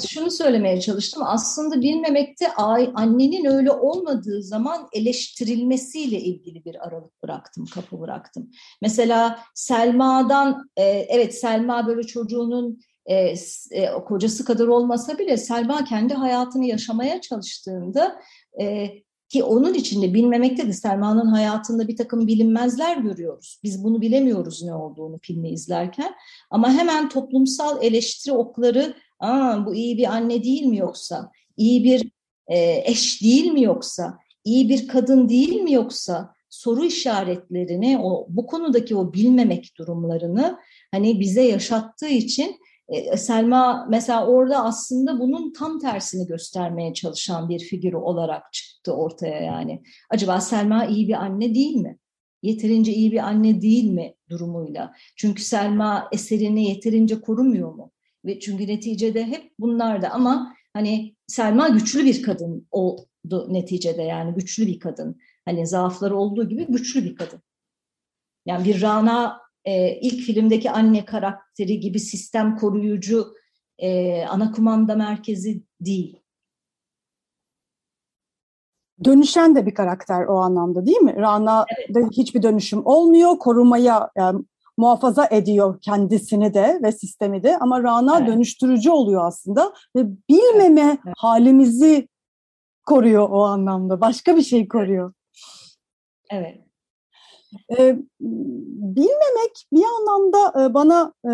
şunu söylemeye çalıştım. Aslında bilmemekte annenin öyle olmadığı zaman eleştirilmesiyle ilgili bir aralık bıraktım, kapı bıraktım. Mesela Selma'dan, e, evet Selma böyle çocuğunun e, e, kocası kadar olmasa bile Selma kendi hayatını yaşamaya çalıştığında ki onun içinde bilmemekte de Selma'nın hayatında bir takım bilinmezler görüyoruz. Biz bunu bilemiyoruz ne olduğunu filmi izlerken. Ama hemen toplumsal eleştiri okları Aa, bu iyi bir anne değil mi yoksa? İyi bir e, eş değil mi yoksa? İyi bir kadın değil mi yoksa? Soru işaretlerini, o bu konudaki o bilmemek durumlarını hani bize yaşattığı için e, Selma mesela orada aslında bunun tam tersini göstermeye çalışan bir figür olarak çıktı ortaya yani. Acaba Selma iyi bir anne değil mi? Yeterince iyi bir anne değil mi durumuyla? Çünkü Selma eserini yeterince korumuyor mu? Ve çünkü neticede hep bunlar da ama hani Selma güçlü bir kadın oldu neticede yani güçlü bir kadın. Hani zaafları olduğu gibi güçlü bir kadın. Yani bir Rana e, ilk filmdeki anne karakteri gibi sistem koruyucu e, ana kumanda merkezi değil. Dönüşen de bir karakter o anlamda değil mi? Rana'da evet. hiçbir dönüşüm olmuyor. Korumaya yani muhafaza ediyor kendisini de ve sistemi de ama Rana evet. dönüştürücü oluyor aslında ve bilmeme evet. halimizi koruyor o anlamda. Başka bir şey koruyor. Evet. Ee, bilmemek bir anlamda e, bana e,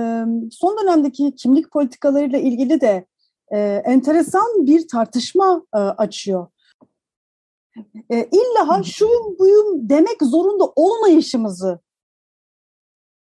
son dönemdeki kimlik politikalarıyla ilgili de e, enteresan bir tartışma e, açıyor. E, illa şuyum buyum demek zorunda olmayışımızı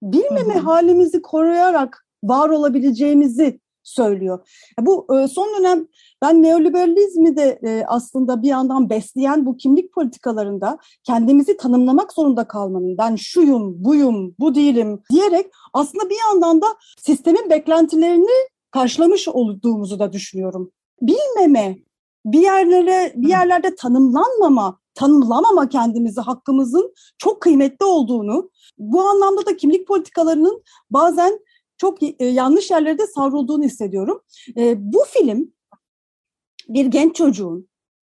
bilmeme halimizi koruyarak var olabileceğimizi söylüyor. Bu e, son dönem ben neoliberalizmi de e, aslında bir yandan besleyen bu kimlik politikalarında kendimizi tanımlamak zorunda kalmanın ben şuyum, buyum, bu değilim diyerek aslında bir yandan da sistemin beklentilerini karşılamış olduğumuzu da düşünüyorum. Bilmeme, bir yerlere bir yerlerde tanımlanmama, tanımlamama kendimizi hakkımızın çok kıymetli olduğunu, bu anlamda da kimlik politikalarının bazen çok e, yanlış yerlerde savrulduğunu hissediyorum. E, bu film bir genç çocuğun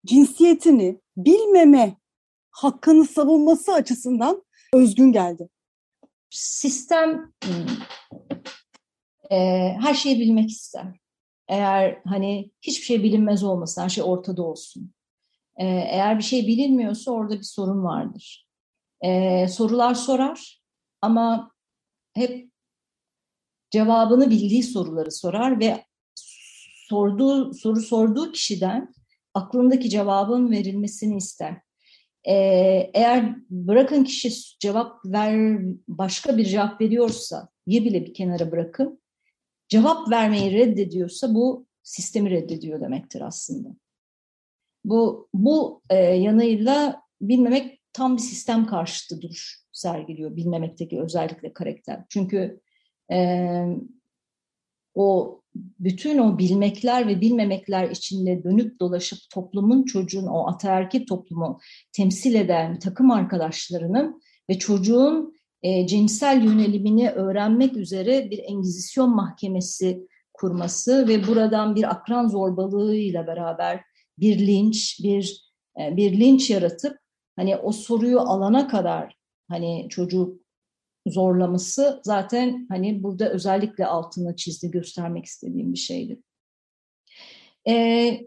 cinsiyetini bilmeme hakkını savunması açısından özgün geldi. Sistem e, her şeyi bilmek ister. Eğer hani hiçbir şey bilinmez olmasın, her şey ortada olsun. E, eğer bir şey bilinmiyorsa orada bir sorun vardır. E, sorular sorar ama hep cevabını bildiği soruları sorar ve sorduğu soru sorduğu kişiden aklındaki cevabın verilmesini ister. Ee, eğer bırakın kişi cevap ver başka bir cevap veriyorsa ye bile bir kenara bırakın cevap vermeyi reddediyorsa bu sistemi reddediyor demektir aslında. Bu bu e, yanıyla bilmemek tam bir sistem karşıtı duruş sergiliyor bilmemekteki özellikle karakter. Çünkü e, o bütün o bilmekler ve bilmemekler içinde dönüp dolaşıp toplumun çocuğun o ataerkil toplumu temsil eden takım arkadaşlarının ve çocuğun e, cinsel yönelimini öğrenmek üzere bir engizisyon mahkemesi kurması ve buradan bir akran zorbalığıyla beraber bir linç, bir e, bir linç yaratıp hani o soruyu alana kadar hani çocuk zorlaması zaten hani burada özellikle altına çizdi göstermek istediğim bir şeydi. Ee,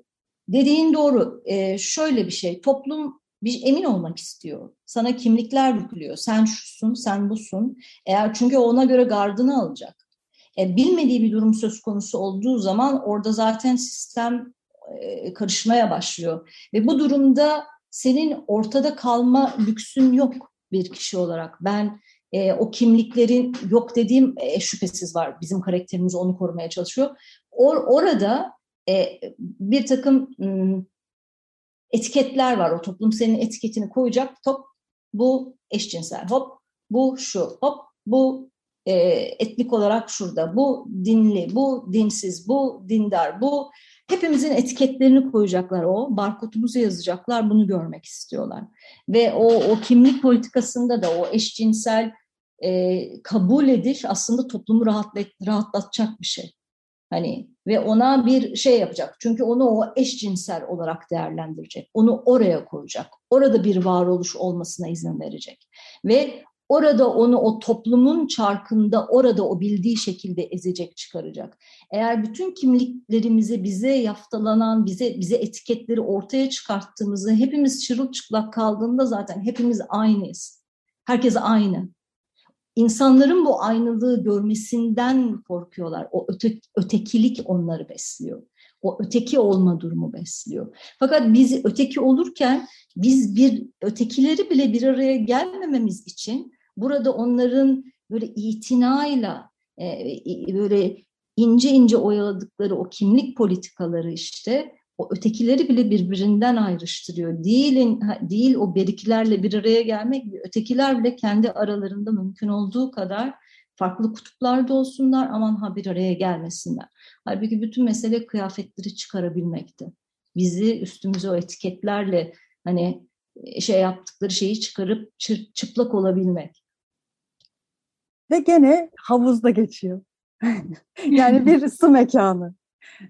dediğin doğru. Ee, şöyle bir şey. Toplum bir emin olmak istiyor. Sana kimlikler yüklüyor. Sen şusun, sen busun. Eğer çünkü ona göre gardını alacak. E, bilmediği bir durum söz konusu olduğu zaman orada zaten sistem karışmaya başlıyor. Ve bu durumda senin ortada kalma lüksün yok bir kişi olarak. Ben e, o kimliklerin yok dediğim e, şüphesiz var. Bizim karakterimiz onu korumaya çalışıyor. Or, orada e, bir takım etiketler var. O toplum senin etiketini koyacak. Top bu eşcinsel. Hop bu şu. Hop bu e, etnik olarak şurada. Bu dinli, bu dinsiz, bu dindar, bu hepimizin etiketlerini koyacaklar o. Barkodumuzu yazacaklar. Bunu görmek istiyorlar. Ve o, o kimlik politikasında da o eşcinsel e, kabul ediş aslında toplumu rahatlat, rahatlatacak bir şey. Hani ve ona bir şey yapacak. Çünkü onu o eşcinsel olarak değerlendirecek. Onu oraya koyacak. Orada bir varoluş olmasına izin verecek. Ve orada onu o toplumun çarkında orada o bildiği şekilde ezecek, çıkaracak. Eğer bütün kimliklerimizi bize yaftalanan, bize bize etiketleri ortaya çıkarttığımızı hepimiz çırılçıplak kaldığında zaten hepimiz aynıyız. Herkes aynı insanların bu aynılığı görmesinden korkuyorlar. O öte, ötekilik onları besliyor. O öteki olma durumu besliyor. Fakat biz öteki olurken biz bir ötekileri bile bir araya gelmememiz için burada onların böyle itinayla e, böyle ince ince oyaladıkları o kimlik politikaları işte o ötekileri bile birbirinden ayrıştırıyor. Değil, değil o beriklerle bir araya gelmek, ötekiler bile kendi aralarında mümkün olduğu kadar farklı kutuplarda olsunlar aman ha bir araya gelmesinler. Halbuki bütün mesele kıyafetleri çıkarabilmekti. Bizi üstümüze o etiketlerle hani e, şey yaptıkları şeyi çıkarıp çıplak olabilmek. Ve gene havuzda geçiyor. yani bir su mekanı.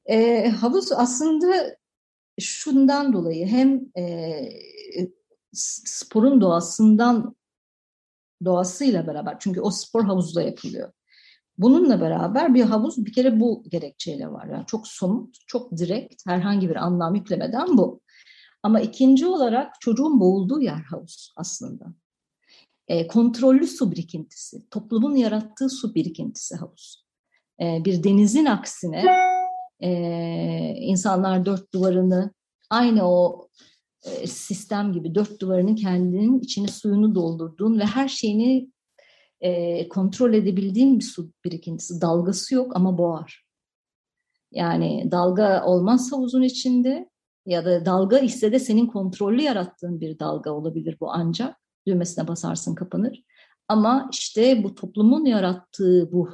E, havuz aslında şundan dolayı hem e, sporun doğasından doğasıyla beraber çünkü o spor havuzda yapılıyor. Bununla beraber bir havuz bir kere bu gerekçeyle var. Yani çok somut, çok direkt, herhangi bir anlam yüklemeden bu. Ama ikinci olarak çocuğun boğulduğu yer havuz aslında. E, kontrollü su birikintisi, toplumun yarattığı su birikintisi havuz. E, bir denizin aksine e, insanlar dört duvarını aynı o sistem gibi dört duvarının kendinin içini suyunu doldurduğun ve her şeyini e, kontrol edebildiğin bir su birikintisi. Dalgası yok ama boğar. Yani dalga olmaz havuzun içinde ya da dalga ise de senin kontrollü yarattığın bir dalga olabilir bu ancak. Düğmesine basarsın kapanır. Ama işte bu toplumun yarattığı bu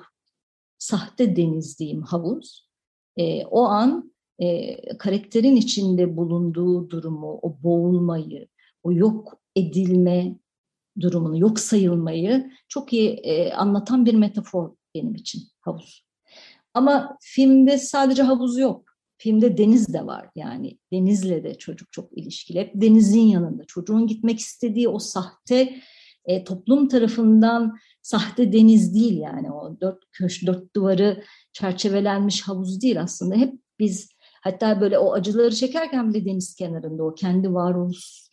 sahte deniz diyeyim havuz e, o an e, karakterin içinde bulunduğu durumu, o boğulmayı, o yok edilme durumunu, yok sayılmayı çok iyi e, anlatan bir metafor benim için havuz. Ama filmde sadece havuz yok. Filmde deniz de var yani. Denizle de çocuk çok ilişkili. Hep denizin yanında. Çocuğun gitmek istediği o sahte e, toplum tarafından sahte deniz değil yani. O dört köş, dört duvarı çerçevelenmiş havuz değil aslında. Hep biz hatta böyle o acıları çekerken bile deniz kenarında o kendi varoluş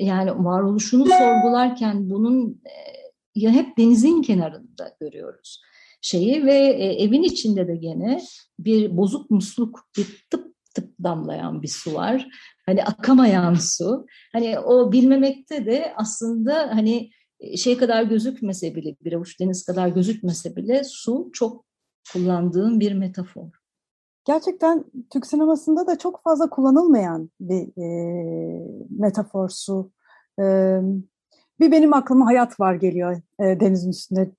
yani varoluşunu sorgularken bunun e, ya hep denizin kenarında görüyoruz şeyi ve e, evin içinde de gene bir bozuk musluk, bir tıp tıp damlayan bir su var. Hani akamayan su. Hani o bilmemekte de aslında hani e, şey kadar gözükmese bile, bir avuç deniz kadar gözükmese bile su çok kullandığım bir metafor. Gerçekten Türk sinemasında da çok fazla kullanılmayan bir e, metafor su. E, bir benim aklıma hayat var geliyor e, denizin üstünde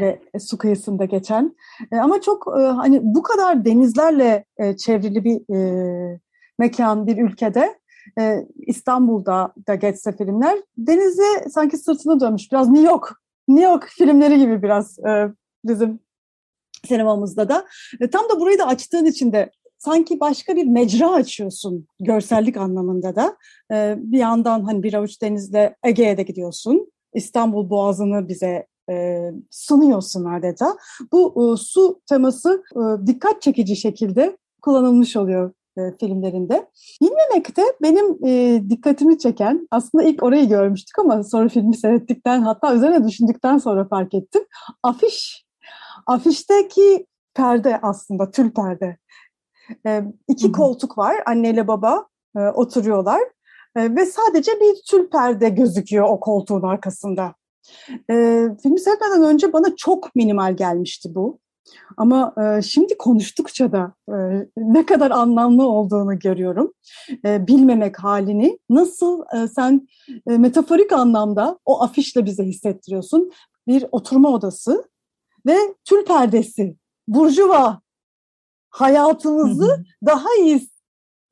ve su kıyısında geçen. E, ama çok e, hani bu kadar denizlerle e, çevrili bir e, mekan, bir ülkede e, İstanbul'da da geçse filmler denize sanki sırtını dönmüş. Biraz New York, New York filmleri gibi biraz e, bizim sinemamızda da. E, tam da burayı da açtığın için de sanki başka bir mecra açıyorsun görsellik anlamında da. E, bir yandan hani bir avuç denizle Ege'ye de gidiyorsun. İstanbul Boğazı'nı bize e, sunuyorsun adeta. Bu e, su teması e, dikkat çekici şekilde kullanılmış oluyor e, filmlerinde. Bilmemekte benim e, dikkatimi çeken, aslında ilk orayı görmüştük ama sonra filmi seyrettikten hatta üzerine düşündükten sonra fark ettim. Afiş. Afişteki perde aslında, tül perde. E, iki koltuk var, anneyle baba e, oturuyorlar. E, ve sadece bir tül perde gözüküyor o koltuğun arkasında. E, filmi seyretmeden önce bana çok minimal gelmişti bu. Ama e, şimdi konuştukça da e, ne kadar anlamlı olduğunu görüyorum. E, bilmemek halini nasıl e, sen e, metaforik anlamda o afişle bize hissettiriyorsun. Bir oturma odası ve tül perdesi, burjuva hayatımızı daha iyi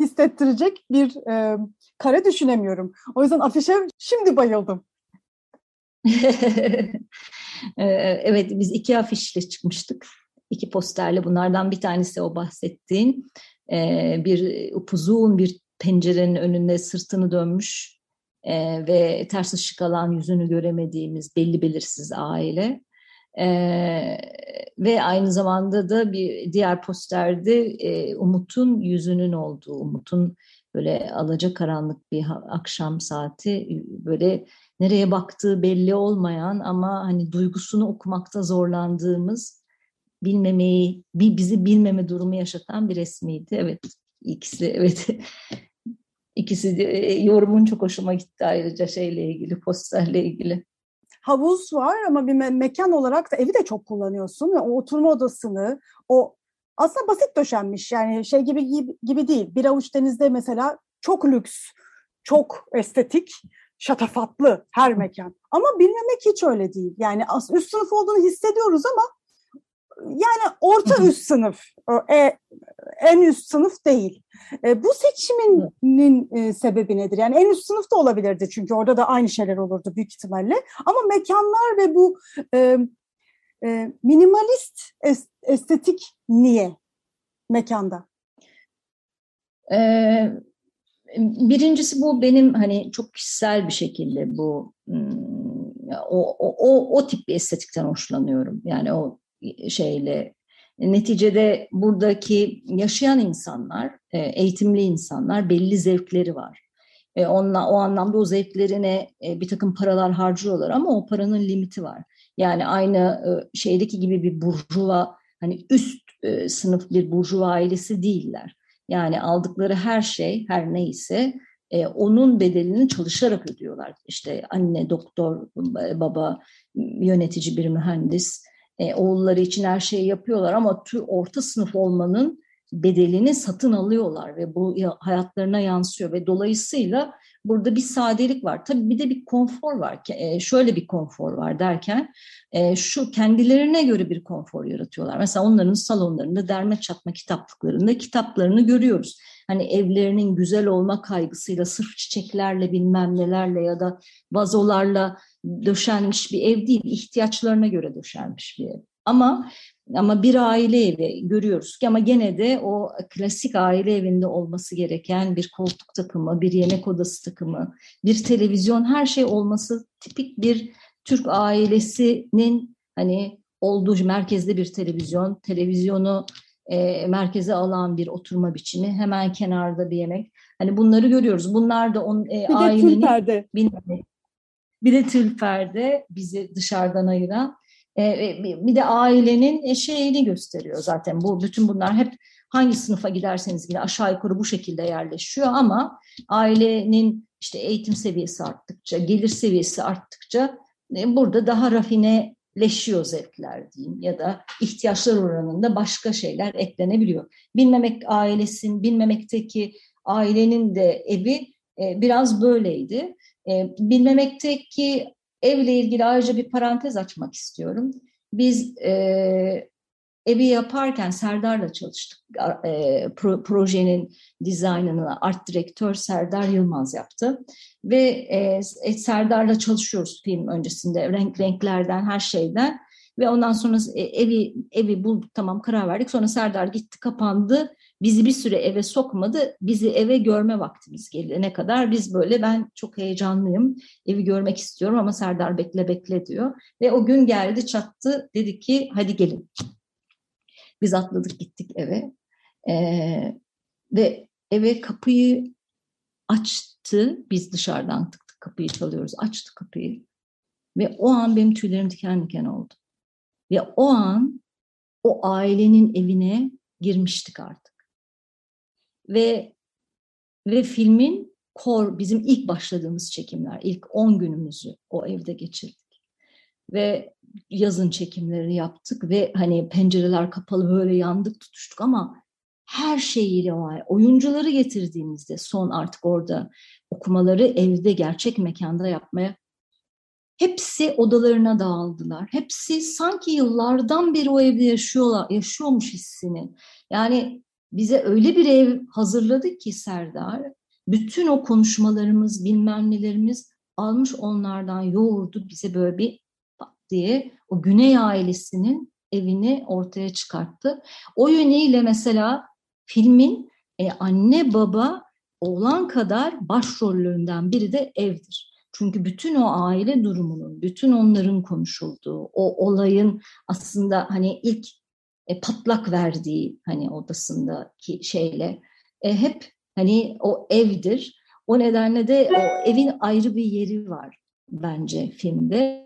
hissettirecek bir e, kare düşünemiyorum. O yüzden afişe şimdi bayıldım. evet biz iki afişle çıkmıştık. İki posterle bunlardan bir tanesi o bahsettiğin bir upuzun bir pencerenin önünde sırtını dönmüş ve ters ışık alan yüzünü göremediğimiz belli belirsiz aile. Ee, ve aynı zamanda da bir diğer posterde e, Umut'un yüzünün olduğu, Umut'un böyle alaca karanlık bir akşam saati böyle nereye baktığı belli olmayan ama hani duygusunu okumakta zorlandığımız bilmemeyi, bizi bilmeme durumu yaşatan bir resmiydi. Evet, ikisi evet. ikisi de, e, yorumun çok hoşuma gitti ayrıca şeyle ilgili, posterle ilgili. Havuz var ama bir me- mekan olarak da evi de çok kullanıyorsun. O oturma odasını, o aslında basit döşenmiş yani şey gibi gibi, gibi değil. Bir avuç denizde mesela çok lüks, çok estetik şatafatlı her mekan. Ama bilmemek hiç öyle değil. Yani üst sınıf olduğunu hissediyoruz ama yani orta üst sınıf, e, en üst sınıf değil. E, bu seçiminin e, sebebi nedir? Yani en üst sınıf da olabilirdi çünkü orada da aynı şeyler olurdu büyük ihtimalle. Ama mekanlar ve bu e, e, minimalist estetik niye mekanda? Ee, Birincisi bu benim hani çok kişisel bir şekilde bu hmm, o, o, o tip bir estetikten hoşlanıyorum. Yani o şeyle neticede buradaki yaşayan insanlar, e, eğitimli insanlar belli zevkleri var. E, onunla, o anlamda o zevklerine e, bir takım paralar harcıyorlar ama o paranın limiti var. Yani aynı şeydeki gibi bir burjuva, hani üst sınıf bir burjuva ailesi değiller. Yani aldıkları her şey her neyse e, onun bedelini çalışarak ödüyorlar. İşte anne, doktor, baba, yönetici bir mühendis, e, oğulları için her şeyi yapıyorlar ama tür orta sınıf olmanın bedelini satın alıyorlar ve bu hayatlarına yansıyor ve dolayısıyla burada bir sadelik var. Tabii bir de bir konfor var. E, şöyle bir konfor var derken e, şu kendilerine göre bir konfor yaratıyorlar. Mesela onların salonlarında derme çatma kitaplıklarında kitaplarını görüyoruz. Hani evlerinin güzel olma kaygısıyla sırf çiçeklerle bilmem nelerle ya da vazolarla döşenmiş bir ev değil, ihtiyaçlarına göre döşenmiş bir ev. Ama ama bir aile evi görüyoruz ki ama gene de o klasik aile evinde olması gereken bir koltuk takımı, bir yemek odası takımı, bir televizyon her şey olması tipik bir Türk ailesinin hani olduğu merkezde bir televizyon, televizyonu e, merkeze alan bir oturma biçimi, hemen kenarda bir yemek. Hani bunları görüyoruz. Bunlar da on, e, bir ailenin... De bir, bir de tülperde bizi dışarıdan ayıran e, bir de ailenin e, şeyini gösteriyor zaten. Bu bütün bunlar hep hangi sınıfa giderseniz gidin aşağı yukarı bu şekilde yerleşiyor ama ailenin işte eğitim seviyesi arttıkça, gelir seviyesi arttıkça e, burada daha rafineleşiyor zevkler diyeyim ya da ihtiyaçlar oranında başka şeyler eklenebiliyor. Bilmemek ailesin, bilmemekteki ailenin de evi biraz böyleydi. Bilmemekteki Evle ilgili ayrıca bir parantez açmak istiyorum. Biz e, evi yaparken Serdar'la çalıştık. E, pro, projenin dizaynını art direktör Serdar Yılmaz yaptı. Ve e, e, Serdar'la çalışıyoruz film öncesinde. Renk renklerden, her şeyden. Ve ondan sonra e, evi evi bulduk tamam karar verdik. Sonra Serdar gitti kapandı Bizi bir süre eve sokmadı. Bizi eve görme vaktimiz gelene kadar biz böyle ben çok heyecanlıyım. Evi görmek istiyorum ama Serdar bekle bekle diyor. Ve o gün geldi çattı dedi ki hadi gelin. Biz atladık gittik eve. Ee, ve eve kapıyı açtı. Biz dışarıdan tık tık kapıyı çalıyoruz. Açtı kapıyı. Ve o an benim tüylerim diken diken oldu. Ve o an o ailenin evine girmiştik artık ve ve filmin kor bizim ilk başladığımız çekimler, ilk 10 günümüzü o evde geçirdik. Ve yazın çekimlerini yaptık ve hani pencereler kapalı böyle yandık tutuştuk ama her şeyiyle var. Oyuncuları getirdiğimizde son artık orada okumaları evde gerçek mekanda yapmaya hepsi odalarına dağıldılar. Hepsi sanki yıllardan beri o evde yaşıyorlar, yaşıyormuş hissini. Yani bize öyle bir ev hazırladı ki Serdar, bütün o konuşmalarımız, bilmem nelerimiz almış onlardan yoğurdu bize böyle bir diye o Güney ailesinin evini ortaya çıkarttı. O yönüyle mesela filmin e, anne baba oğlan kadar başrollerinden biri de evdir. Çünkü bütün o aile durumunun, bütün onların konuşulduğu, o olayın aslında hani ilk e, patlak verdiği hani odasındaki şeyle e, hep hani o evdir. O nedenle de o evin ayrı bir yeri var bence filmde.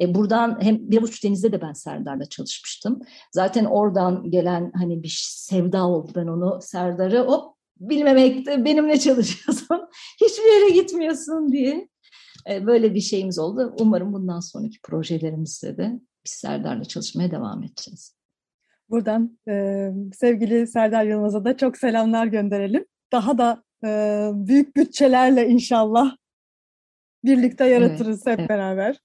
E, buradan hem bir buçuk denizde de ben Serdar'la çalışmıştım. Zaten oradan gelen hani bir sevda oldu ben onu Serdar'ı hop bilmemekte benimle çalışıyorsun. Hiçbir yere gitmiyorsun diye. E, böyle bir şeyimiz oldu. Umarım bundan sonraki projelerimizde de biz Serdar'la çalışmaya devam edeceğiz. Buradan e, sevgili Serdar Yılmaz'a da çok selamlar gönderelim. Daha da e, büyük bütçelerle inşallah birlikte yaratırız evet, hep evet. beraber.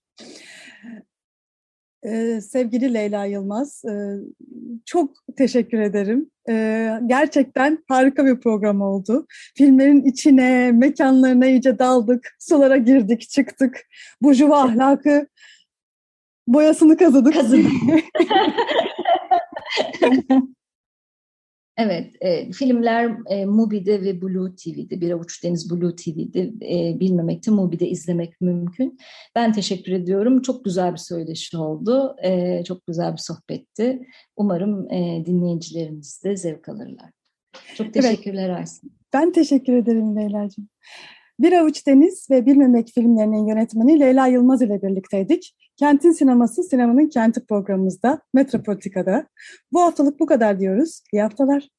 Ee, sevgili Leyla Yılmaz, e, çok teşekkür ederim. E, gerçekten harika bir program oldu. Filmlerin içine, mekanlarına iyice daldık, sulara girdik, çıktık. Burjuva ahlakı boyasını kazıdık. Kazıdık. Evet, e, filmler e, Mubi'de ve Blue TV'de, Bir Avuç Deniz Blue TV'de e, bilmemekte Mubi'de izlemek mümkün. Ben teşekkür ediyorum. Çok güzel bir söyleşi oldu. E, çok güzel bir sohbetti. Umarım e, dinleyicilerimiz de zevk alırlar. Çok teşekkürler evet. Aysin. Ben teşekkür ederim Leyla'cığım. Bir Avuç Deniz ve Bilmemek filmlerinin yönetmeni Leyla Yılmaz ile birlikteydik. Kentin Sineması Sinemanın Kenti programımızda Metropolitika'da. Bu haftalık bu kadar diyoruz. İyi haftalar.